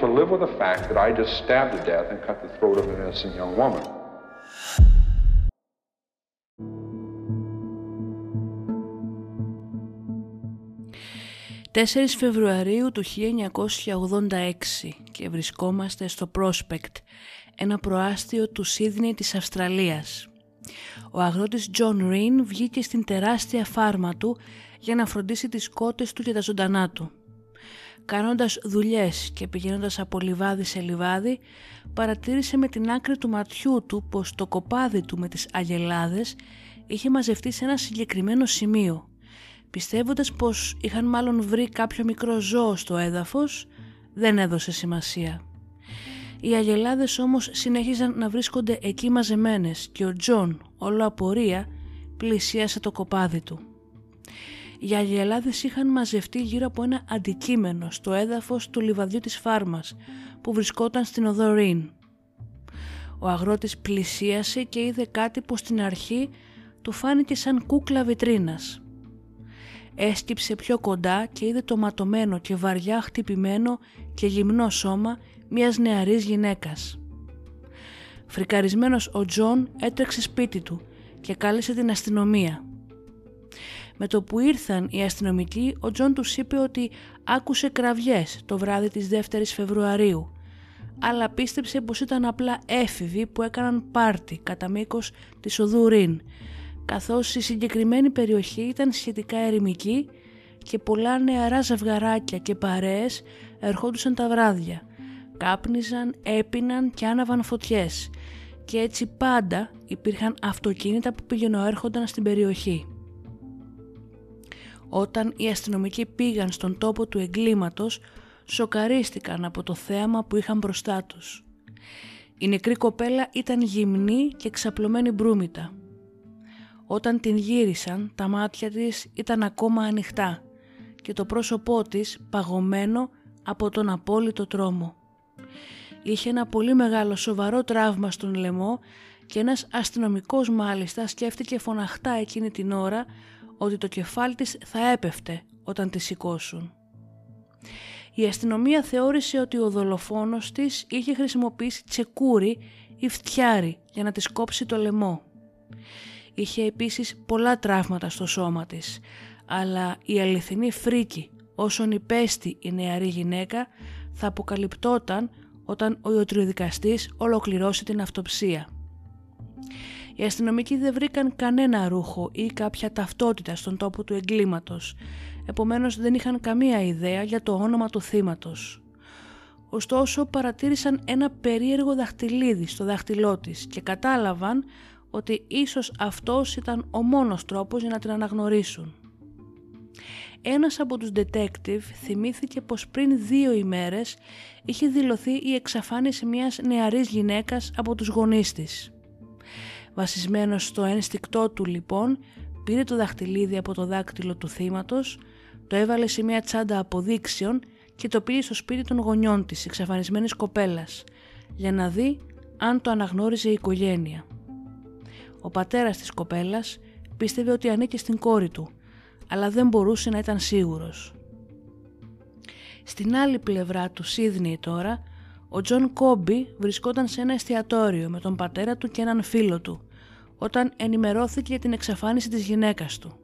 To live with the fact that I just stabbed to death and cut the throat of an innocent young woman. «4 Φεβρουαρίου του 1986 και βρισκόμαστε στο Prospect, ένα προάστιο του Σίδνεϊ της Αυστραλίας. Ο αγρότης John Rin βγήκε στην τεράστια φάρμα του για να φροντίσει τις κότες του και τα ζωντανά του. Κάνοντας δουλειές και πηγαίνοντας από λιβάδι σε λιβάδι, παρατήρησε με την άκρη του ματιού του πως το κοπάδι του με τις αγελάδες είχε μαζευτεί σε ένα συγκεκριμένο σημείο. Πιστεύοντας πως είχαν μάλλον βρει κάποιο μικρό ζώο στο έδαφος, δεν έδωσε σημασία. Οι αγελάδες όμως συνέχιζαν να βρίσκονται εκεί μαζεμένες και ο Τζον, όλο απορία, πλησίασε το κοπάδι του. Οι αγελάδες είχαν μαζευτεί γύρω από ένα αντικείμενο στο έδαφος του λιβαδιού της φάρμας που βρισκόταν στην οδό Ρίν. Ο αγρότης πλησίασε και είδε κάτι που στην αρχή του φάνηκε σαν κούκλα βιτρίνας. Έσκυψε πιο κοντά και είδε το ματωμένο και βαριά χτυπημένο και γυμνό σώμα μιας νεαρής γυναίκας. Φρικαρισμένος ο Τζον έτρεξε σπίτι του και κάλεσε την αστυνομία. Με το που ήρθαν οι αστυνομικοί, ο Τζον τους είπε ότι άκουσε κραυγές το βράδυ της 2ης Φεβρουαρίου, αλλά πίστεψε πως ήταν απλά έφηβοι που έκαναν πάρτι κατά μήκος της οδού Ρίν, καθώς η συγκεκριμένη περιοχή ήταν σχετικά ερημική και πολλά νεαρά ζευγαράκια και παρέες ερχόντουσαν τα βράδια, κάπνιζαν, έπιναν και άναβαν φωτιές και έτσι πάντα υπήρχαν αυτοκίνητα που πηγαινοέρχονταν στην περιοχή. Όταν οι αστυνομικοί πήγαν στον τόπο του εγκλήματος, σοκαρίστηκαν από το θέαμα που είχαν μπροστά τους. Η νεκρή κοπέλα ήταν γυμνή και ξαπλωμένη μπρούμητα. Όταν την γύρισαν, τα μάτια της ήταν ακόμα ανοιχτά και το πρόσωπό της παγωμένο από τον απόλυτο τρόμο. Είχε ένα πολύ μεγάλο σοβαρό τραύμα στον λαιμό και ένας αστυνομικός μάλιστα σκέφτηκε φωναχτά εκείνη την ώρα ότι το κεφάλι της θα έπεφτε όταν τη σηκώσουν. Η αστυνομία θεώρησε ότι ο δολοφόνος της είχε χρησιμοποιήσει τσεκούρι ή φτιάρι για να της κόψει το λαιμό. Είχε επίσης πολλά τραύματα στο σώμα της, αλλά η αληθινή φρίκη όσον υπέστη η νεαρή γυναίκα θα αποκαλυπτόταν όταν ο ιατροδικαστής ολοκληρώσει την αυτοψία. Οι αστυνομικοί δεν βρήκαν κανένα ρούχο ή κάποια ταυτότητα στον τόπο του εγκλήματος, επομένως δεν είχαν καμία ιδέα για το όνομα του θύματος. Ωστόσο παρατήρησαν ένα περίεργο δαχτυλίδι στο δάχτυλό της και κατάλαβαν ότι ίσως αυτός ήταν ο μόνος τρόπος για να την αναγνωρίσουν. Ένας από τους detective θυμήθηκε πως πριν δύο ημέρες είχε δηλωθεί η εξαφάνιση μιας νεαρής γυναίκας από τους γονείς της. Βασισμένος στο ένστικτό του λοιπόν, πήρε το δαχτυλίδι από το δάκτυλο του θύματος, το έβαλε σε μια τσάντα αποδείξεων και το πήγε στο σπίτι των γονιών της, εξαφανισμένης κοπέλας, για να δει αν το αναγνώριζε η οικογένεια. Ο πατέρας της κοπέλας πίστευε ότι ανήκε στην κόρη του, αλλά δεν μπορούσε να ήταν σίγουρος. Στην άλλη πλευρά του Σίδνεϊ τώρα, ο Τζον Κόμπι βρισκόταν σε ένα εστιατόριο με τον πατέρα του και έναν φίλο του, όταν ενημερώθηκε για την εξαφάνιση της γυναίκας του.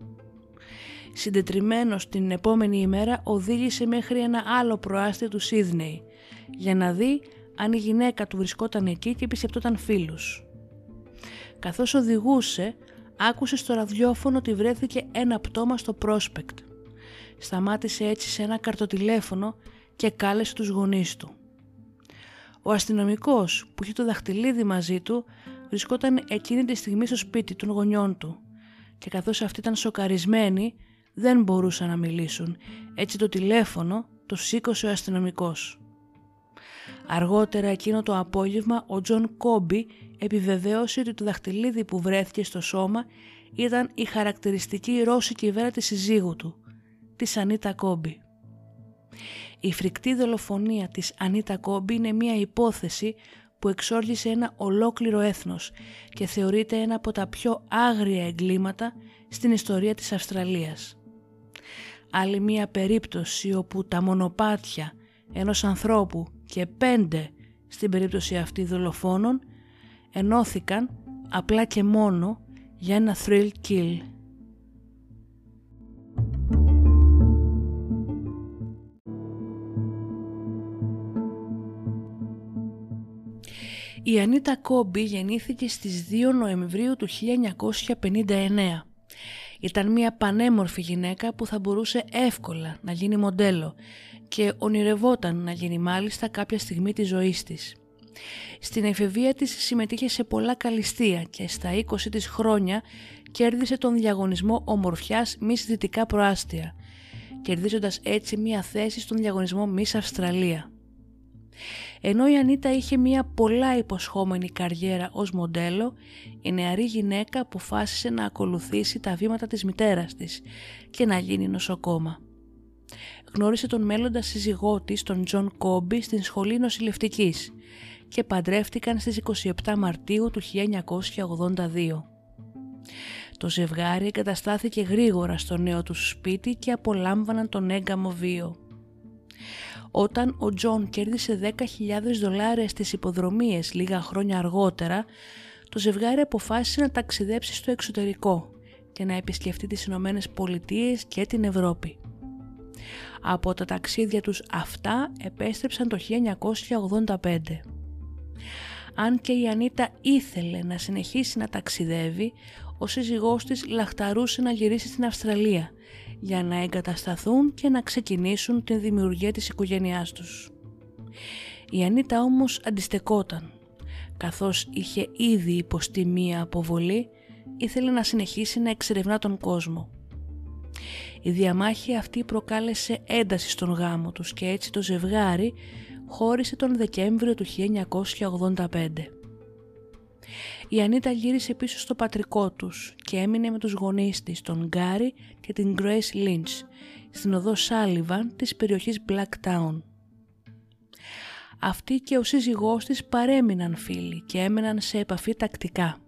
Συντετριμένος την επόμενη ημέρα οδήγησε μέχρι ένα άλλο προάστιο του Σίδνεϊ για να δει αν η γυναίκα του βρισκόταν εκεί και επισκεπτόταν φίλους. Καθώς οδηγούσε, άκουσε στο ραδιόφωνο ότι βρέθηκε ένα πτώμα στο πρόσπεκτ. Σταμάτησε έτσι σε ένα καρτοτηλέφωνο και κάλεσε τους γονείς του. Ο αστυνομικός που είχε το δαχτυλίδι μαζί του βρισκόταν εκείνη τη στιγμή στο σπίτι των γονιών του και καθώς αυτοί ήταν σοκαρισμένοι δεν μπορούσαν να μιλήσουν έτσι το τηλέφωνο το σήκωσε ο αστυνομικός. Αργότερα εκείνο το απόγευμα ο Τζον Κόμπι επιβεβαίωσε ότι το δαχτυλίδι που βρέθηκε στο σώμα ήταν η χαρακτηριστική ρώσικη βέρα της συζύγου του, της Ανίτα Κόμπι. Η φρικτή δολοφονία της Ανίτα Κόμπι είναι μια υπόθεση που εξόργησε ένα ολόκληρο έθνος και θεωρείται ένα από τα πιο άγρια εγκλήματα στην ιστορία της Αυστραλίας. Άλλη μια περίπτωση όπου τα μονοπάτια ενός ανθρώπου και πέντε στην περίπτωση αυτή δολοφόνων ενώθηκαν απλά και μόνο για ένα thrill kill. Η Ανίτα Κόμπι γεννήθηκε στις 2 Νοεμβρίου του 1959. Ήταν μια πανέμορφη γυναίκα που θα μπορούσε εύκολα να γίνει μοντέλο και ονειρευόταν να γίνει μάλιστα κάποια στιγμή της ζωής της. Στην εφηβεία της συμμετείχε σε πολλά καλυστία και στα 20 της χρόνια κέρδισε τον διαγωνισμό ομορφιάς Miss Δυτικά Προάστια, κερδίζοντας έτσι μία θέση στον διαγωνισμό Miss Αυστραλία. Ενώ η Ανίτα είχε μια πολλά υποσχόμενη καριέρα ως μοντέλο, η νεαρή γυναίκα αποφάσισε να ακολουθήσει τα βήματα της μητέρας της και να γίνει νοσοκόμα. Γνώρισε τον μέλλοντα σύζυγό της, τον Τζον Κόμπι, στην σχολή νοσηλευτικής και παντρεύτηκαν στις 27 Μαρτίου του 1982. Το ζευγάρι εγκαταστάθηκε γρήγορα στο νέο τους σπίτι και απολάμβαναν τον έγγαμο βίο. Όταν ο Τζον κέρδισε 10.000 δολάρια στις υποδρομίες λίγα χρόνια αργότερα, το ζευγάρι αποφάσισε να ταξιδέψει στο εξωτερικό και να επισκεφτεί τις Ηνωμένες Πολιτείες και την Ευρώπη. Από τα ταξίδια τους αυτά επέστρεψαν το 1985. Αν και η Ανίτα ήθελε να συνεχίσει να ταξιδεύει, ο σύζυγός της λαχταρούσε να γυρίσει στην Αυστραλία για να εγκατασταθούν και να ξεκινήσουν την δημιουργία της οικογένειάς τους. Η Ανίτα όμως αντιστεκόταν. Καθώς είχε ήδη υποστεί μία αποβολή, ήθελε να συνεχίσει να εξερευνά τον κόσμο. Η διαμάχη αυτή προκάλεσε ένταση στον γάμο τους και έτσι το ζευγάρι χώρισε τον Δεκέμβριο του 1985. Η Ανίτα γύρισε πίσω στο πατρικό τους και έμεινε με τους γονείς της, τον Γκάρι και την Grace Lynch, στην οδό Σάλιβαν της περιοχής Blacktown. Αυτή και ο σύζυγός της παρέμειναν φίλοι και έμεναν σε επαφή τακτικά.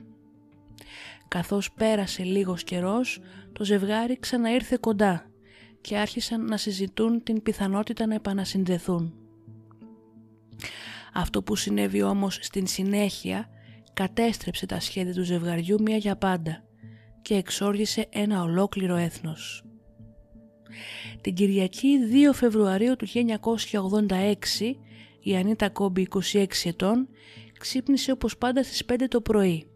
Καθώς πέρασε λίγος καιρός, το ζευγάρι ξαναήρθε κοντά και άρχισαν να συζητούν την πιθανότητα να επανασυνδεθούν. Αυτό που συνέβη όμως στην συνέχεια κατέστρεψε τα σχέδια του ζευγαριού μία για πάντα και εξόργησε ένα ολόκληρο έθνος. Την Κυριακή 2 Φεβρουαρίου του 1986 η Ανίτα Κόμπι 26 ετών ξύπνησε όπως πάντα στις 5 το πρωί.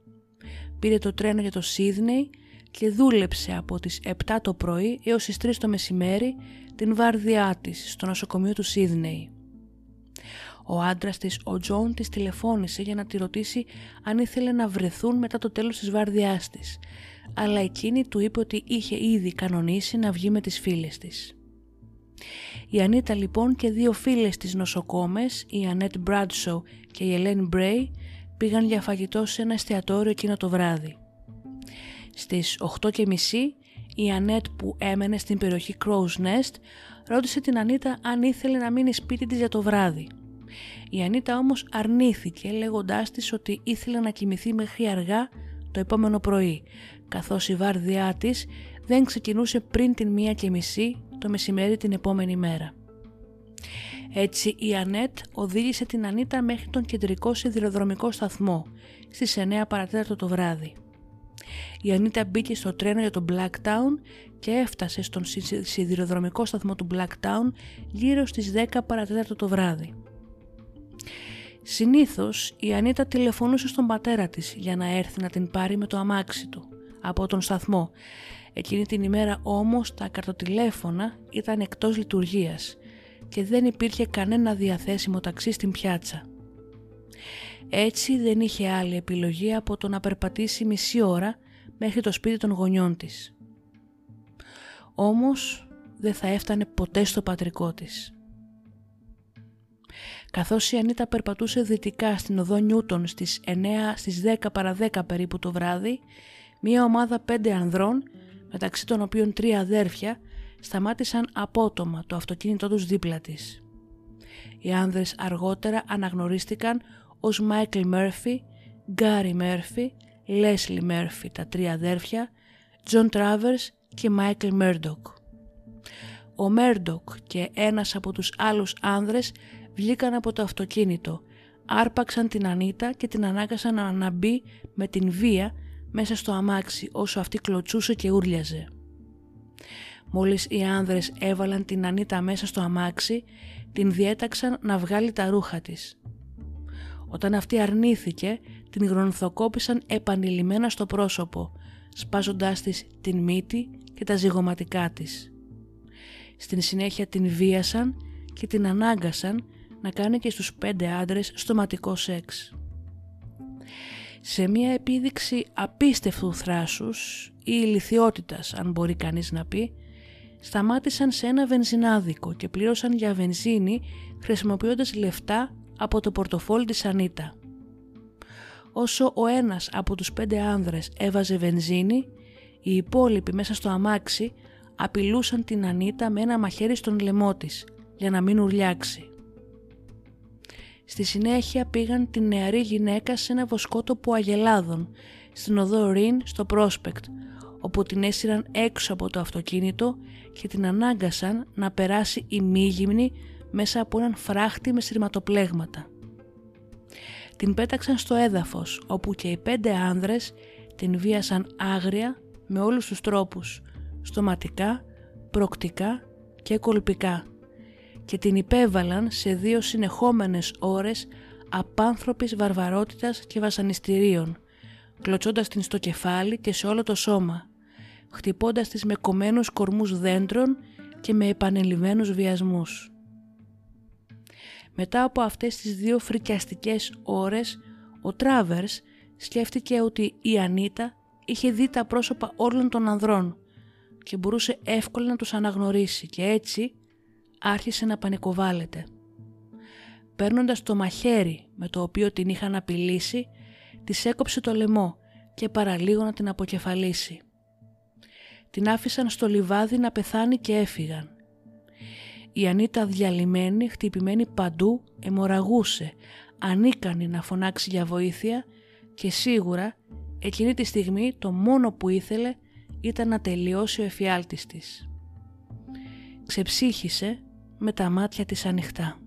Πήρε το τρένο για το Σίδνεϊ και δούλεψε από τις 7 το πρωί έως τις 3 το μεσημέρι την βάρδιά της στο νοσοκομείο του Σίδνεϊ. Ο άντρας της, ο Τζον, της τηλεφώνησε για να τη ρωτήσει αν ήθελε να βρεθούν μετά το τέλος της βάρδιάς της, αλλά εκείνη του είπε ότι είχε ήδη κανονίσει να βγει με τις φίλες της. Η Ανίτα λοιπόν και δύο φίλες της νοσοκόμες, η Ανέτ Μπράντσο και η Ελένη Μπρέι, πήγαν για φαγητό σε ένα εστιατόριο εκείνο το βράδυ. Στις 8.30 η Ανέτ που έμενε στην περιοχή Crow's Nest ρώτησε την Ανίτα αν ήθελε να μείνει σπίτι της για το βράδυ. Η Ανίτα όμως αρνήθηκε λέγοντάς της ότι ήθελε να κοιμηθεί μέχρι αργά το επόμενο πρωί, καθώς η βάρδιά της δεν ξεκινούσε πριν την μία και μισή το μεσημέρι την επόμενη μέρα. Έτσι η Ανέτ οδήγησε την Ανίτα μέχρι τον κεντρικό σιδηροδρομικό σταθμό στις 9 παρατέταρτο το βράδυ. Η Ανίτα μπήκε στο τρένο για το Blacktown και έφτασε στον σιδηροδρομικό σταθμό του Blacktown γύρω στις 10 παρατέταρτο το βράδυ. Συνήθως η Ανίτα τηλεφωνούσε στον πατέρα της για να έρθει να την πάρει με το αμάξι του από τον σταθμό. Εκείνη την ημέρα όμως τα καρτοτηλέφωνα ήταν εκτός λειτουργίας και δεν υπήρχε κανένα διαθέσιμο ταξί στην πιάτσα. Έτσι δεν είχε άλλη επιλογή από το να περπατήσει μισή ώρα μέχρι το σπίτι των γονιών της. Όμως δεν θα έφτανε ποτέ στο πατρικό της. Καθώς η Ανίτα περπατούσε δυτικά στην οδό Νιούτον στις 9 στις 10 παρα 10 περίπου το βράδυ, μία ομάδα πέντε ανδρών, μεταξύ των οποίων τρία αδέρφια, σταμάτησαν απότομα το αυτοκίνητό τους δίπλα της. Οι άνδρες αργότερα αναγνωρίστηκαν ως Μάικλ Μέρφυ, Γκάρι Μέρφυ, Λέσλι Μέρφυ τα τρία αδέρφια, Τζον Τράβερς και Μάικλ Μέρντοκ. Ο Μέρντοκ και ένας από τους άλλους άνδρες βγήκαν από το αυτοκίνητο, άρπαξαν την Ανίτα και την ανάγκασαν να να μπει με την βία μέσα στο αμάξι όσο αυτή κλωτσούσε και ούρλιαζε. Μόλις οι άνδρες έβαλαν την Ανίτα μέσα στο αμάξι, την διέταξαν να βγάλει τα ρούχα της. Όταν αυτή αρνήθηκε, την γρονθοκόπησαν επανειλημμένα στο πρόσωπο, σπάζοντάς της την μύτη και τα ζυγωματικά της. Στην συνέχεια την βίασαν και την ανάγκασαν να κάνει και στους πέντε άντρες στοματικό σεξ. Σε μια επίδειξη απίστευτου θράσους ή ηλικιότητας αν μπορεί κανείς να πει, σταμάτησαν σε ένα βενζινάδικο και πλήρωσαν για βενζίνη χρησιμοποιώντας λεφτά από το πορτοφόλι της Ανίτα. Όσο ο ένας από τους πέντε άνδρες έβαζε βενζίνη, οι υπόλοιποι μέσα στο αμάξι απειλούσαν την Ανίτα με ένα μαχαίρι στον λαιμό της για να μην ουρλιάξει. Στη συνέχεια πήγαν την νεαρή γυναίκα σε ένα βοσκότοπο αγελάδων στην οδό Ρίν στο Πρόσπεκτ όπου την έσυραν έξω από το αυτοκίνητο και την ανάγκασαν να περάσει ημίγυμνη μέσα από έναν φράχτη με σειρματοπλέγματα. Την πέταξαν στο έδαφος όπου και οι πέντε άνδρες την βίασαν άγρια με όλους τους τρόπους, στοματικά, προκτικά και κολπικά και την υπέβαλαν σε δύο συνεχόμενες ώρες απάνθρωπης βαρβαρότητας και βασανιστήριων, κλωτσώντας την στο κεφάλι και σε όλο το σώμα, χτυπώντας τις με κομμένους κορμούς δέντρων και με επανελειμμένους βιασμούς. Μετά από αυτές τις δύο φρικιαστικές ώρες, ο Τράβερς σκέφτηκε ότι η Ανίτα είχε δει τα πρόσωπα όλων των ανδρών και μπορούσε εύκολα να τους αναγνωρίσει και έτσι άρχισε να πανικοβάλλεται. Παίρνοντας το μαχαίρι με το οποίο την είχαν απειλήσει, της έκοψε το λαιμό και παραλίγο να την αποκεφαλίσει. Την άφησαν στο λιβάδι να πεθάνει και έφυγαν. Η Ανίτα διαλυμένη, χτυπημένη παντού, εμοραγούσε, ανίκανη να φωνάξει για βοήθεια και σίγουρα εκείνη τη στιγμή το μόνο που ήθελε ήταν να τελειώσει ο εφιάλτης της. Ξεψύχησε με τα μάτια της ανοιχτά.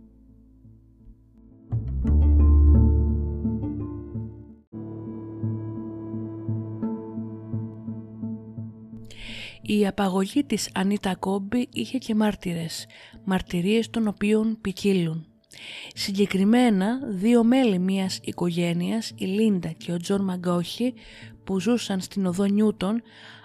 Η απαγωγή της Ανίτα Κόμπι είχε και μάρτυρες, μαρτυρίες των οποίων ποικίλουν. Συγκεκριμένα, δύο μέλη μιας οικογένειας, η Λίντα και ο Τζον Μαγκόχη, που ζούσαν στην οδό Νιούτον,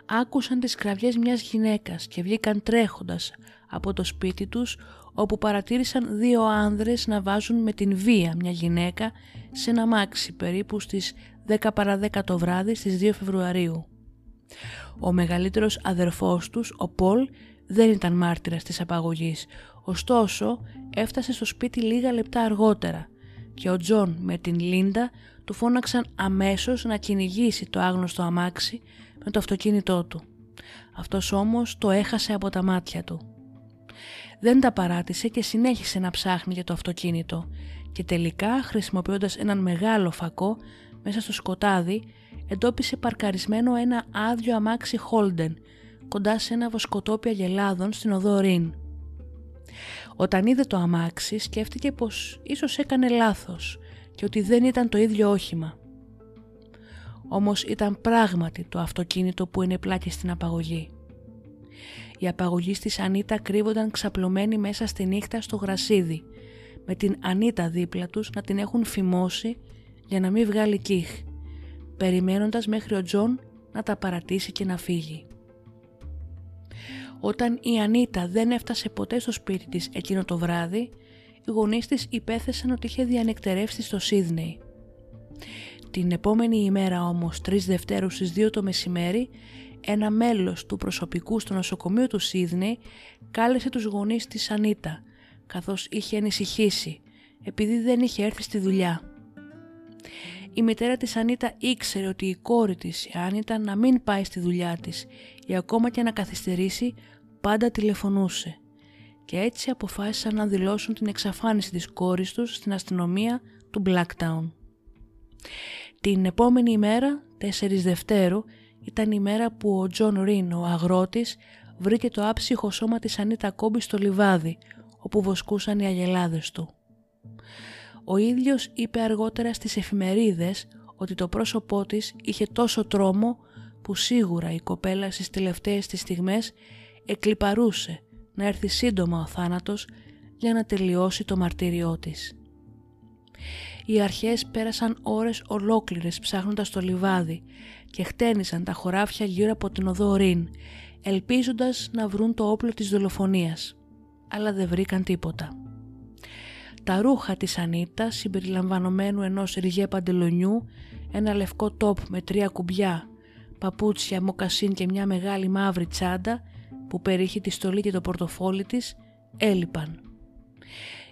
άκουσαν τις κραυγές μιας γυναίκας και βγήκαν τρέχοντας από το σπίτι τους όπου παρατήρησαν δύο άνδρες να βάζουν με την βία μια γυναίκα σε ένα αμάξι περίπου στις 10 παρα 10 το βράδυ στις 2 Φεβρουαρίου. Ο μεγαλύτερος αδερφός τους, ο Πολ, δεν ήταν μάρτυρας της απαγωγής, ωστόσο έφτασε στο σπίτι λίγα λεπτά αργότερα και ο Τζον με την Λίντα του φώναξαν αμέσως να κυνηγήσει το άγνωστο αμάξι με το αυτοκίνητό του. Αυτός όμως το έχασε από τα μάτια του. Δεν τα παράτησε και συνέχισε να ψάχνει για το αυτοκίνητο και τελικά χρησιμοποιώντας έναν μεγάλο φακό μέσα στο σκοτάδι εντόπισε παρκαρισμένο ένα άδειο αμάξι Holden κοντά σε ένα βοσκοτόπια γελάδων στην οδό Ρίν. Όταν είδε το αμάξι σκέφτηκε πως ίσως έκανε λάθος και ότι δεν ήταν το ίδιο όχημα. Όμως ήταν πράγματι το αυτοκίνητο που είναι πλάκη στην απαγωγή. Η απαγωγή της Ανίτα κρύβονταν ξαπλωμένη μέσα στη νύχτα στο γρασίδι με την Ανίτα δίπλα τους να την έχουν φημώσει για να μην βγάλει κιχ περιμένοντας μέχρι ο Τζον να τα παρατήσει και να φύγει. Όταν η Ανίτα δεν έφτασε ποτέ στο σπίτι της εκείνο το βράδυ, οι γονείς της υπέθεσαν ότι είχε διανεκτερεύσει στο Σίδνεϊ. Την επόμενη ημέρα όμως, 3 Δευτέρου στις 2 το μεσημέρι, ένα μέλος του προσωπικού στο νοσοκομείο του Σίδνεϊ κάλεσε τους γονείς της Ανίτα, καθώς είχε ανησυχήσει, επειδή δεν είχε έρθει στη δουλειά. Η μητέρα της Ανίτα ήξερε ότι η κόρη της, η Άνιτα, να μην πάει στη δουλειά της ή ακόμα και να καθυστερήσει, πάντα τηλεφωνούσε. Και έτσι αποφάσισαν να δηλώσουν την εξαφάνιση της κόρης τους στην αστυνομία του Blacktown. Την επόμενη ημέρα, 4 Δευτέρου, ήταν η μέρα που ο Τζον Ρίν, ο αγρότης, βρήκε το άψυχο σώμα της Ανίτα Κόμπη στο λιβάδι, όπου βοσκούσαν οι αγελάδες του. Ο ίδιος είπε αργότερα στις εφημερίδες ότι το πρόσωπό της είχε τόσο τρόμο που σίγουρα η κοπέλα στις τελευταίες της στιγμές εκλιπαρούσε να έρθει σύντομα ο θάνατος για να τελειώσει το μαρτύριό της. Οι αρχές πέρασαν ώρες ολόκληρες ψάχνοντας το λιβάδι και χτένισαν τα χωράφια γύρω από την οδό Ρίν, ελπίζοντας να βρουν το όπλο της δολοφονίας, αλλά δεν βρήκαν τίποτα. Τα ρούχα της Ανίτα συμπεριλαμβανομένου ενός ριγέ παντελονιού, ένα λευκό τόπ με τρία κουμπιά, παπούτσια, μοκασίν και μια μεγάλη μαύρη τσάντα που περιείχε τη στολή και το πορτοφόλι της, έλειπαν.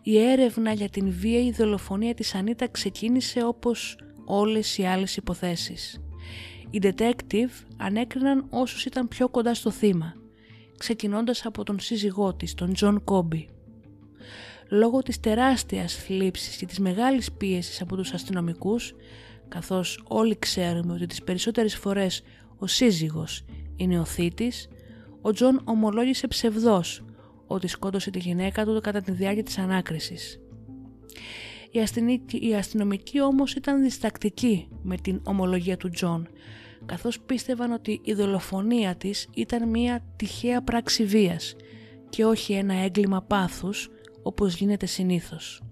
Η έρευνα για την βίαιη δολοφονία της Ανίτα ξεκίνησε όπως όλες οι άλλες υποθέσεις. Οι detective ανέκριναν όσους ήταν πιο κοντά στο θύμα, ξεκινώντας από τον σύζυγό της, τον Τζον Κόμπι λόγω της τεράστιας θλίψης και της μεγάλης πίεσης από τους αστυνομικούς, καθώς όλοι ξέρουμε ότι τις περισσότερες φορές ο σύζυγος είναι ο θύτης, ο Τζον ομολόγησε ψευδώς ότι σκότωσε τη γυναίκα του κατά τη διάρκεια της ανάκρισης. Οι αστυνομικοί όμως ήταν διστακτικοί με την ομολογία του Τζον, καθώς πίστευαν ότι η δολοφονία της ήταν μια τυχαία πράξη βίας και όχι ένα έγκλημα πάθους όπως γίνεται συνήθως.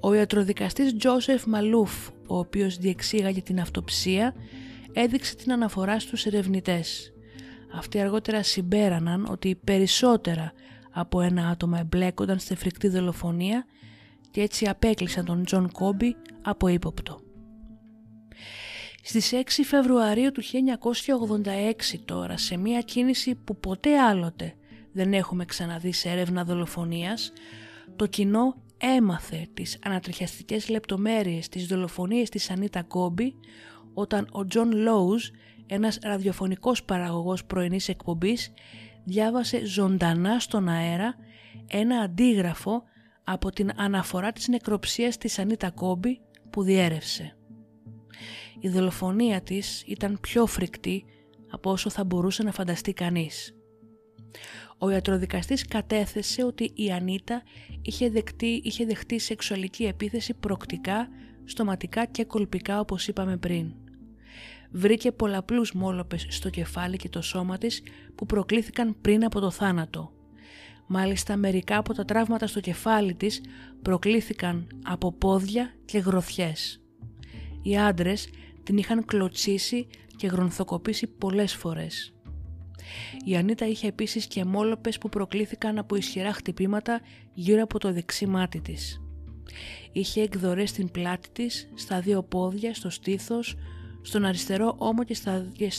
Ο ιατροδικαστής Τζόσεφ Μαλούφ, ο οποίος διεξήγαγε την αυτοψία, έδειξε την αναφορά στους ερευνητές. Αυτοί αργότερα συμπέραναν ότι περισσότερα από ένα άτομα εμπλέκονταν στη φρικτή δολοφονία και έτσι απέκλεισαν τον Τζον Κόμπι από ύποπτο. Στις 6 Φεβρουαρίου του 1986 τώρα, σε μια κίνηση που ποτέ άλλοτε δεν έχουμε ξαναδεί σε έρευνα δολοφονίας, το κοινό έμαθε τις ανατριχιαστικές λεπτομέρειες της δολοφονίας της Ανίτα Κόμπι όταν ο Τζον Λόουζ, ένας ραδιοφωνικός παραγωγός πρωινής εκπομπής, διάβασε ζωντανά στον αέρα ένα αντίγραφο από την αναφορά της νεκροψίας της Ανίτα Κόμπι που διέρευσε. Η δολοφονία της ήταν πιο φρικτή από όσο θα μπορούσε να φανταστεί κανείς. Ο ιατροδικαστής κατέθεσε ότι η Ανίτα είχε, δεκτεί, είχε δεχτεί σεξουαλική επίθεση πρωκτικά, στοματικά και κολπικά όπως είπαμε πριν. Βρήκε πολλαπλούς μόλοπες στο κεφάλι και το σώμα της που προκλήθηκαν πριν από το θάνατο. Μάλιστα μερικά από τα τραύματα στο κεφάλι της προκλήθηκαν από πόδια και γροθιές. Οι άντρες την είχαν κλωτσίσει και γρονθοκοπήσει πολλές φορές. Η Ανίτα είχε επίσης και μόλοπες που προκλήθηκαν από ισχυρά χτυπήματα γύρω από το δεξί μάτι της. Είχε εκδορές στην πλάτη της, στα δύο πόδια, στο στήθος, στον αριστερό ώμο και, στα, και,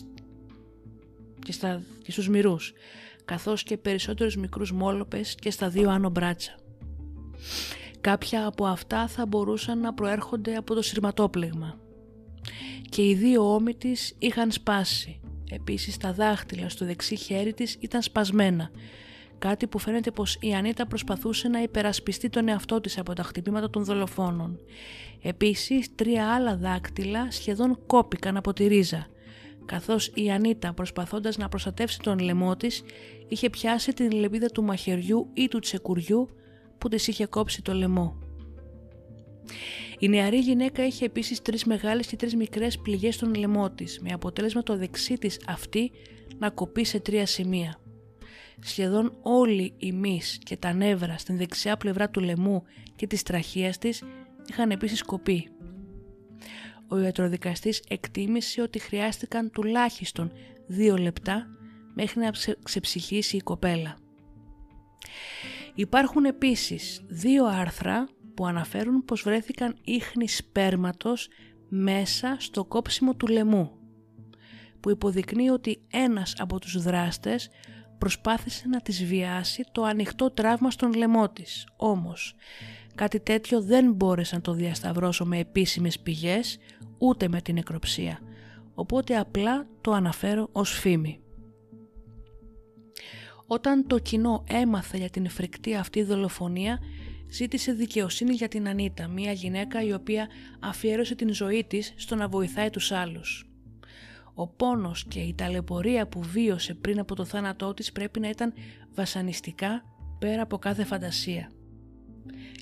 στα, και στους μυρούς, καθώς και περισσότερους μικρούς μόλοπες και στα δύο άνω μπράτσα. Κάποια από αυτά θα μπορούσαν να προέρχονται από το σειρματόπλεγμα και οι δύο ώμοι της είχαν σπάσει. Επίσης τα δάχτυλα στο δεξί χέρι της ήταν σπασμένα, κάτι που φαίνεται πως η Ανίτα προσπαθούσε να υπερασπιστεί τον εαυτό της από τα χτυπήματα των δολοφόνων. Επίσης τρία άλλα δάκτυλα σχεδόν κόπηκαν από τη ρίζα, καθώς η Ανίτα προσπαθώντας να προστατεύσει τον λαιμό της είχε πιάσει την λεπίδα του μαχαιριού ή του τσεκουριού που της είχε κόψει το λαιμό. Η νεαρή γυναίκα είχε επίσης τρεις μεγάλες και τρεις μικρές πληγές στον λαιμό της, με αποτέλεσμα το δεξί της αυτή να κοπεί σε τρία σημεία. Σχεδόν όλοι οι μυς και τα νεύρα στην δεξιά πλευρά του λαιμού και της τραχείας της είχαν επίσης κοπεί. Ο ιατροδικαστής εκτίμησε ότι χρειάστηκαν τουλάχιστον δύο λεπτά μέχρι να ξεψυχήσει η κοπέλα. Υπάρχουν επίσης δύο άρθρα που αναφέρουν πως βρέθηκαν ίχνη σπέρματος μέσα στο κόψιμο του λαιμού που υποδεικνύει ότι ένας από τους δράστες προσπάθησε να της βιάσει το ανοιχτό τραύμα στον λαιμό της. Όμως, κάτι τέτοιο δεν μπόρεσα να το διασταυρώσω με επίσημες πηγές, ούτε με την νεκροψία, οπότε απλά το αναφέρω ως φήμη. Όταν το κοινό έμαθε για την φρικτή αυτή δολοφονία, ζήτησε δικαιοσύνη για την Ανίτα, μια γυναίκα η οποία αφιέρωσε την ζωή της στο να βοηθάει τους άλλους. Ο πόνος και η ταλαιπωρία που βίωσε πριν από το θάνατό της πρέπει να ήταν βασανιστικά πέρα από κάθε φαντασία.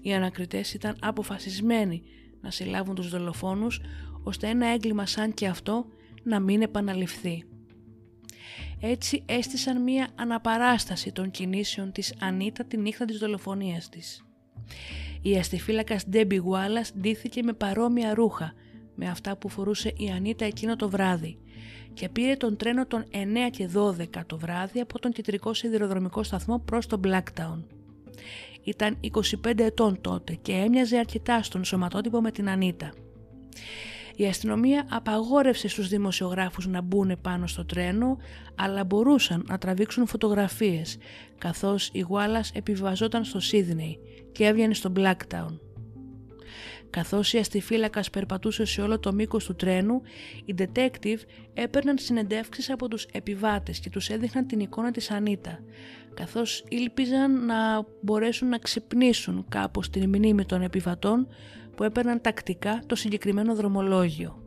Οι ανακριτές ήταν αποφασισμένοι να συλλάβουν τους δολοφόνους ώστε ένα έγκλημα σαν και αυτό να μην επαναληφθεί. Έτσι έστησαν μία αναπαράσταση των κινήσεων της Ανίτα τη νύχτα της δολοφονίας της. Η αστιφύλακας Ντέμπι Γουάλλας ντύθηκε με παρόμοια ρούχα με αυτά που φορούσε η Ανίτα εκείνο το βράδυ και πήρε τον τρένο των 9 και 12 το βράδυ από τον κεντρικό σιδηροδρομικό σταθμό προς το Blacktown. Ήταν 25 ετών τότε και έμοιαζε αρκετά στον σωματότυπο με την Ανίτα. Η αστυνομία απαγόρευσε στους δημοσιογράφους να μπουν πάνω στο τρένο, αλλά μπορούσαν να τραβήξουν φωτογραφίες, καθώς η Γουάλλας επιβαζόταν στο Σίδνεϊ και έβγαινε στο Blacktown. Καθώς η αστιφύλακας περπατούσε σε όλο το μήκος του τρένου, οι detective έπαιρναν συνεντεύξεις από τους επιβάτες και τους έδειχναν την εικόνα της Ανίτα, καθώς ήλπιζαν να μπορέσουν να ξυπνήσουν κάπως την μνήμη των επιβατών που έπαιρναν τακτικά το συγκεκριμένο δρομολόγιο.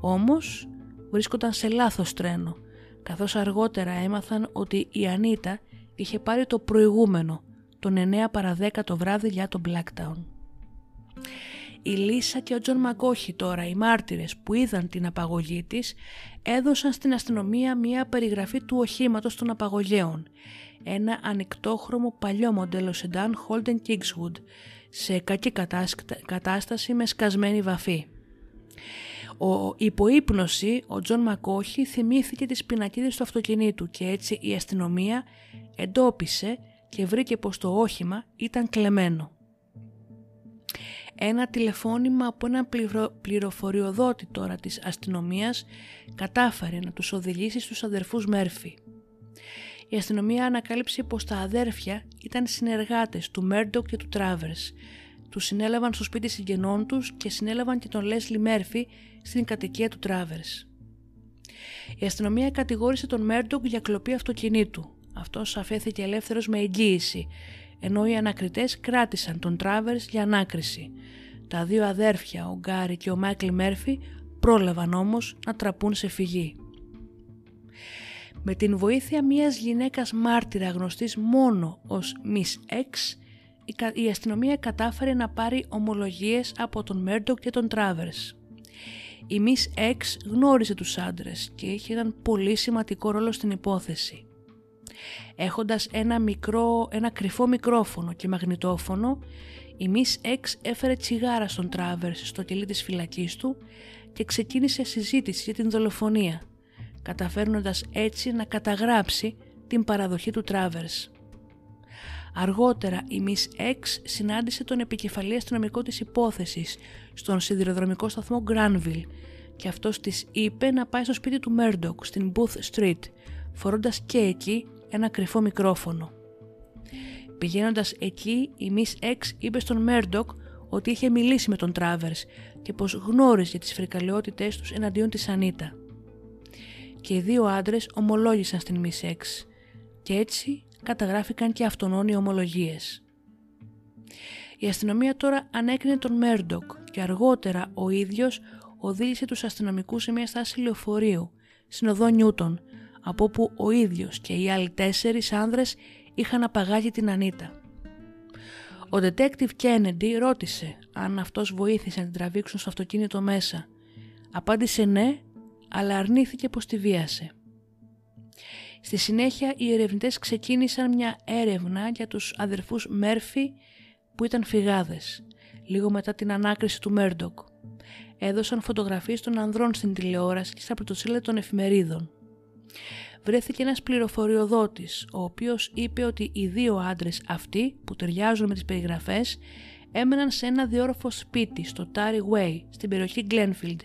Όμως βρίσκονταν σε λάθος τρένο, καθώς αργότερα έμαθαν ότι η Ανίτα είχε πάρει το προηγούμενο, των 9 παρά 10 το βράδυ για το Blacktown. Η Λίσα και ο Τζον Μακόχη τώρα, οι μάρτυρες που είδαν την απαγωγή της, έδωσαν στην αστυνομία μία περιγραφή του οχήματος των απαγωγέων, ένα ανοιχτόχρωμο παλιό μοντέλο σεντάν Holden Kingswood, σε κακή κατάσταση με σκασμένη βαφή. Υπό ύπνωση, ο Τζον Μακόχη θυμήθηκε τις πινακίδες του αυτοκινήτου και έτσι η αστυνομία εντόπισε και βρήκε πως το όχημα ήταν κλεμμένο. Ένα τηλεφώνημα από ένα πληροφοριοδότη τώρα της αστυνομίας κατάφερε να τους οδηγήσει στους αδερφούς Μέρφυ η αστυνομία ανακάλυψε πως τα αδέρφια ήταν συνεργάτες του Μέρντοκ και του Τράβερς. Τους συνέλαβαν στο σπίτι συγγενών τους και συνέλαβαν και τον Λέσλι Μέρφυ στην κατοικία του Τράβερς. Η αστυνομία κατηγόρησε τον Μέρντοκ για κλοπή αυτοκινήτου. Αυτός αφέθηκε ελεύθερος με εγγύηση, ενώ οι ανακριτές κράτησαν τον Τράβερς για ανάκριση. Τα δύο αδέρφια, ο Γκάρι και ο Μάικλ Μέρφυ, πρόλαβαν όμως να τραπούν σε φυγή. Με την βοήθεια μιας γυναίκας μάρτυρα γνωστής μόνο ως Miss X, η αστυνομία κατάφερε να πάρει ομολογίες από τον Μέρντοκ και τον Τράβερς. Η Miss X γνώριζε τους άντρες και είχε έναν πολύ σημαντικό ρόλο στην υπόθεση. Έχοντας ένα, μικρό, ένα κρυφό μικρόφωνο και μαγνητόφωνο, η Miss X έφερε τσιγάρα στον Τράβερς στο κελί της φυλακής του και ξεκίνησε συζήτηση για την δολοφονία καταφέρνοντας έτσι να καταγράψει την παραδοχή του Τράβερς. Αργότερα η Miss X συνάντησε τον επικεφαλή αστυνομικό της υπόθεσης στον σιδηροδρομικό σταθμό Granville και αυτός της είπε να πάει στο σπίτι του Μέρντοκ στην Booth Street φορώντας και εκεί ένα κρυφό μικρόφωνο. Πηγαίνοντας εκεί η Miss X είπε στον Μέρντοκ ότι είχε μιλήσει με τον Τράβερς και πως γνώριζε τις φρικαλαιότητές τους εναντίον της Ανίτα. Και οι δύο άντρες ομολόγησαν στην Μισέξ και έτσι καταγράφηκαν και αυτονόνοι ομολογίες. Η αστυνομία τώρα ανέκρινε τον Μέρντοκ και αργότερα ο ίδιος οδήγησε τους αστυνομικούς σε μια στάση λεωφορείου, στην οδό Νιούτον, από όπου ο ίδιος και οι άλλοι τέσσερις άνδρες είχαν απαγάγει την Ανίτα. Ο detective Kennedy ρώτησε αν αυτός βοήθησε να την τραβήξουν στο αυτοκίνητο μέσα. Απάντησε ναι, αλλά αρνήθηκε πως τη βίασε. Στη συνέχεια οι ερευνητές ξεκίνησαν μια έρευνα για τους αδερφούς Μέρφυ που ήταν φυγάδες, λίγο μετά την ανάκριση του Μέρντοκ. Έδωσαν φωτογραφίες των ανδρών στην τηλεόραση και στα πρωτοσύλλα των εφημερίδων. Βρέθηκε ένας πληροφοριοδότης, ο οποίος είπε ότι οι δύο άντρες αυτοί που ταιριάζουν με τις περιγραφές έμεναν σε ένα διόροφο σπίτι στο Tari Way, στην περιοχή Glenfield,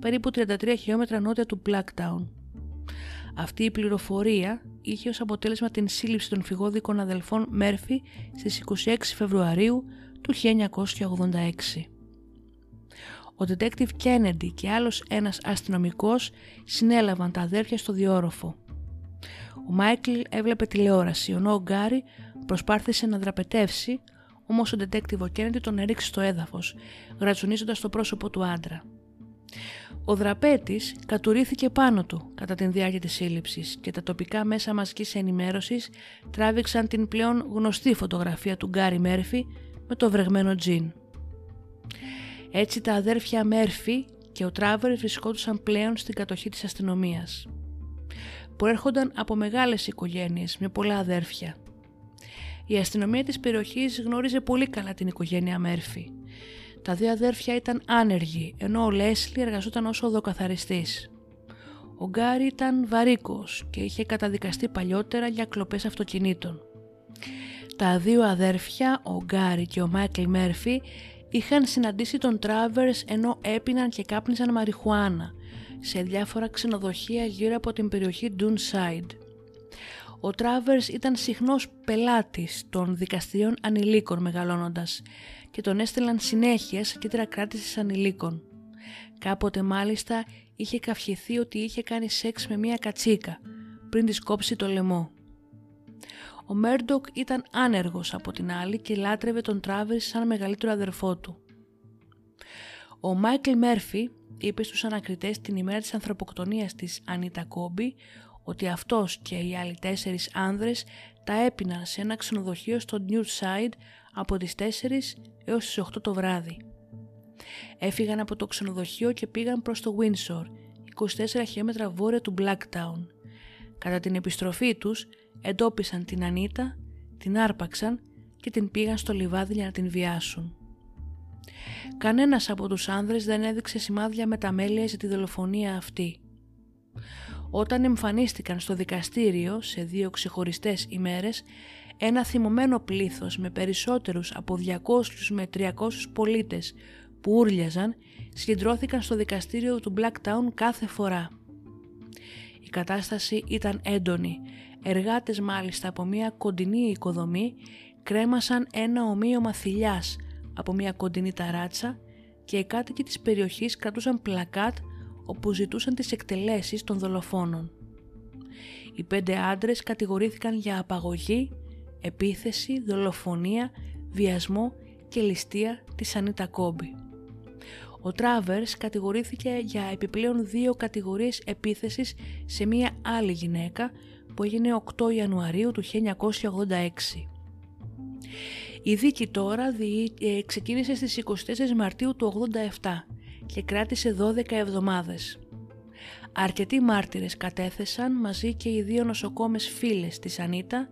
περίπου 33 χιλιόμετρα νότια του Blacktown. Αυτή η πληροφορία είχε ως αποτέλεσμα την σύλληψη των φυγόδικων αδελφών Μέρφυ στις 26 Φεβρουαρίου του 1986. Ο detective Kennedy και άλλος ένας αστυνομικός συνέλαβαν τα αδέρφια στο διόροφο. Ο Μάικλ έβλεπε τηλεόραση, ενώ ο Γκάρι προσπάθησε να δραπετεύσει, όμως ο detective Kennedy τον έριξε στο έδαφος, γρατσουνίζοντας το πρόσωπο του άντρα. Ο δραπέτης κατουρίθηκε πάνω του κατά την διάρκεια της σύλληψης και τα τοπικά μέσα μαζικής ενημέρωσης τράβηξαν την πλέον γνωστή φωτογραφία του Γκάρι Μέρφυ με το βρεγμένο τζιν. Έτσι τα αδέρφια Μέρφυ και ο Τράβερ βρισκόντουσαν πλέον στην κατοχή της αστυνομίας. Προέρχονταν από μεγάλες οικογένειες με πολλά αδέρφια. Η αστυνομία της περιοχής γνώριζε πολύ καλά την οικογένεια Μέρφυ τα δύο αδέρφια ήταν άνεργοι, ενώ ο Λέσλι εργαζόταν ως οδοκαθαριστής. Ο Γκάρι ήταν βαρύκος και είχε καταδικαστεί παλιότερα για κλοπές αυτοκινήτων. Τα δύο αδέρφια, ο Γκάρι και ο Μάικλ Μέρφυ, είχαν συναντήσει τον Τράβερς ενώ έπιναν και κάπνισαν μαριχουάνα σε διάφορα ξενοδοχεία γύρω από την περιοχή Dunside. Ο Τράβερς ήταν συχνός πελάτης των δικαστηρίων ανηλίκων μεγαλώνοντας και τον έστελαν συνέχεια σε κέντρα κράτησης ανηλίκων. Κάποτε μάλιστα είχε καυχηθεί ότι είχε κάνει σεξ με μία κατσίκα πριν της κόψει το λαιμό. Ο Μέρντοκ ήταν άνεργος από την άλλη και λάτρευε τον Τράβερς σαν μεγαλύτερο αδερφό του. Ο Μάικλ Μέρφυ είπε στους ανακριτές την ημέρα της ανθρωποκτονίας της Ανίτα Κόμπι ότι αυτός και οι άλλοι τέσσερις άνδρες τα έπιναν σε ένα ξενοδοχείο στο Side από τις 4 έως τις 8 το βράδυ. Έφυγαν από το ξενοδοχείο και πήγαν προς το Windsor, 24 χιλιόμετρα βόρεια του Blacktown. Κατά την επιστροφή τους εντόπισαν την Ανίτα, την άρπαξαν και την πήγαν στο λιβάδι για να την βιάσουν. Κανένας από τους άνδρες δεν έδειξε σημάδια μεταμέλεια για τη δολοφονία αυτή. Όταν εμφανίστηκαν στο δικαστήριο σε δύο ξεχωριστές ημέρες, ένα θυμωμένο πλήθος με περισσότερους από 200 με 300 πολίτες που ούρλιαζαν συγκεντρώθηκαν στο δικαστήριο του Blacktown κάθε φορά. Η κατάσταση ήταν έντονη. Εργάτες μάλιστα από μια κοντινή οικοδομή κρέμασαν ένα ομοίωμα θηλιάς από μια κοντινή ταράτσα και οι κάτοικοι της περιοχής κρατούσαν πλακάτ όπου ζητούσαν τις εκτελέσεις των δολοφόνων. Οι πέντε άντρες κατηγορήθηκαν για απαγωγή, επίθεση, δολοφονία, βιασμό και ληστεία της Ανίτα Κόμπι. Ο Τράβερς κατηγορήθηκε για επιπλέον δύο κατηγορίες επίθεσης σε μία άλλη γυναίκα που έγινε 8 Ιανουαρίου του 1986. Η δίκη τώρα ε, ξεκίνησε στις 24 Μαρτίου του 87 και κράτησε 12 εβδομάδες. Αρκετοί μάρτυρες κατέθεσαν μαζί και οι δύο νοσοκόμες φίλες της Ανίτα,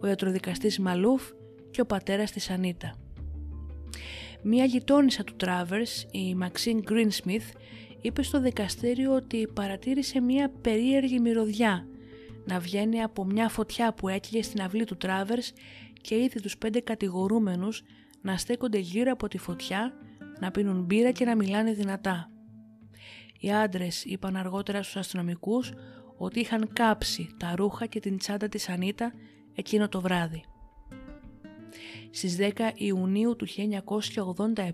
ο ιατροδικαστής Μαλούφ και ο πατέρας της Ανίτα. Μία γειτόνισσα του Τράβερς, η Μαξίν Γκρίνσμιθ, είπε στο δικαστήριο ότι παρατήρησε μία περίεργη μυρωδιά να βγαίνει από μια φωτιά που έκυγε στην αυλή του Τράβερς και είδε τους πέντε κατηγορούμενους να στέκονται γύρω από τη φωτιά, να πίνουν μπύρα και να μιλάνε δυνατά. Οι άντρες είπαν αργότερα στους αστυνομικούς ότι είχαν κάψει τα ρούχα και την τσάντα της Ανίτα εκείνο το βράδυ. Στις 10 Ιουνίου του 1987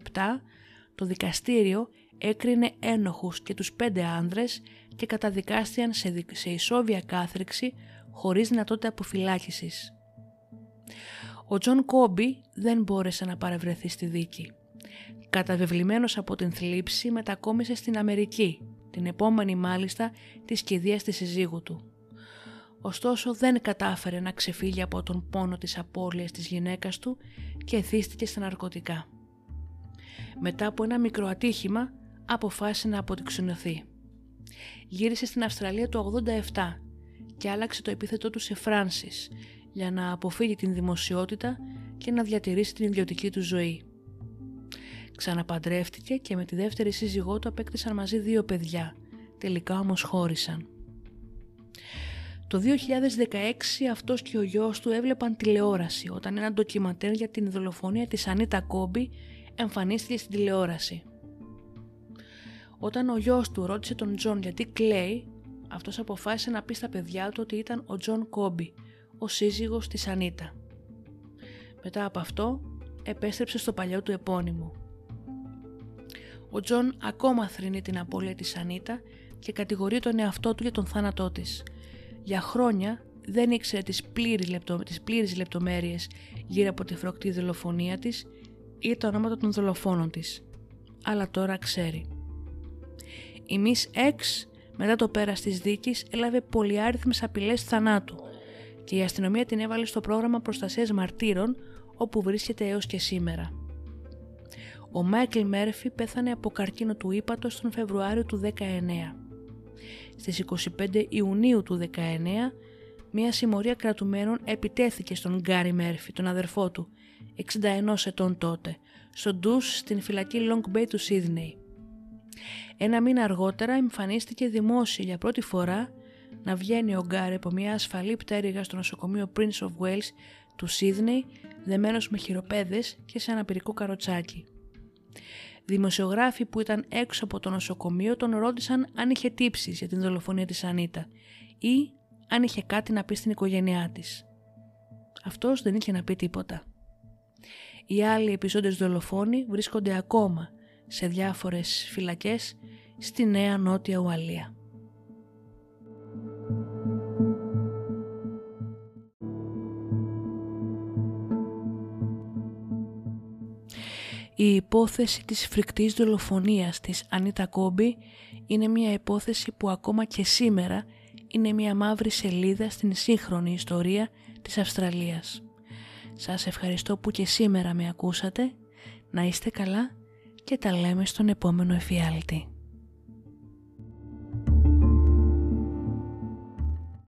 το δικαστήριο έκρινε ένοχους και τους πέντε άνδρες και καταδικάστηκαν σε, σε ισόβια κάθειρξη χωρίς δυνατότητα αποφυλάκησης. Ο Τζον Κόμπι δεν μπόρεσε να παρευρεθεί στη δίκη. Καταβεβλημένος από την θλίψη μετακόμισε στην Αμερική, την επόμενη μάλιστα της κηδείας της συζύγου του. Ωστόσο δεν κατάφερε να ξεφύγει από τον πόνο της απώλειας της γυναίκας του και εθίστηκε στα ναρκωτικά. Μετά από ένα μικρό ατύχημα αποφάσισε να αποτυξονωθεί. Γύρισε στην Αυστραλία το 87 και άλλαξε το επίθετό του σε Φράνσις για να αποφύγει την δημοσιότητα και να διατηρήσει την ιδιωτική του ζωή. Ξαναπαντρεύτηκε και με τη δεύτερη σύζυγό του απέκτησαν μαζί δύο παιδιά, τελικά όμως χώρισαν. Το 2016 αυτός και ο γιος του έβλεπαν τηλεόραση όταν ένα ντοκιμαντέρ για την δολοφονία της Ανίτα Κόμπι εμφανίστηκε στην τηλεόραση. Όταν ο γιος του ρώτησε τον Τζον γιατί κλαίει, αυτός αποφάσισε να πει στα παιδιά του ότι ήταν ο Τζον Κόμπι, ο σύζυγος της Ανίτα. Μετά από αυτό, επέστρεψε στο παλιό του επώνυμο. Ο Τζον ακόμα θρηνεί την απώλεια της Ανίτα και κατηγορεί τον εαυτό του για τον θάνατό της. Για χρόνια δεν ήξερε τις πλήρες, λεπτο, τις πλήρες λεπτομέρειες γύρω από τη φροκτή δολοφονία της ή τα ονόματα των δολοφόνων της. Αλλά τώρα ξέρει. Η Miss X μετά το πέρας της δίκης έλαβε πολυάριθμες απειλές θανάτου και η αστυνομία την έβαλε στο πρόγραμμα προστασίας μαρτύρων όπου βρίσκεται έως και σήμερα. Ο Μάικλ Μέρφυ πέθανε από καρκίνο του ύπατος τον Φεβρουάριο του 19. Στις 25 Ιουνίου του 19, μια συμμορία κρατουμένων επιτέθηκε στον Γκάρι Μέρφυ, τον αδερφό του, 61 ετών τότε, στο Ντούς στην φυλακή Long Bay του Σίδνεϊ. Ένα μήνα αργότερα εμφανίστηκε δημόσια για πρώτη φορά να βγαίνει ο Γκάρι από μια ασφαλή πτέρυγα στο νοσοκομείο Prince of Wales του Σίδνεϊ δεμένος με χειροπέδες και σε αναπηρικό καροτσάκι. Δημοσιογράφοι που ήταν έξω από το νοσοκομείο τον ρώτησαν αν είχε τύψεις για την δολοφονία της Ανίτα ή αν είχε κάτι να πει στην οικογένειά της. Αυτός δεν είχε να πει τίποτα. Οι άλλοι επιζώντες δολοφόνοι βρίσκονται ακόμα σε διάφορες φυλακές στη Νέα Νότια Ουαλία. Η υπόθεση της φρικτής δολοφονίας της Ανίτα Κόμπι είναι μια υπόθεση που ακόμα και σήμερα είναι μια μαύρη σελίδα στην σύγχρονη ιστορία της Αυστραλίας. Σας ευχαριστώ που και σήμερα με ακούσατε, να είστε καλά και τα λέμε στον επόμενο εφιάλτη.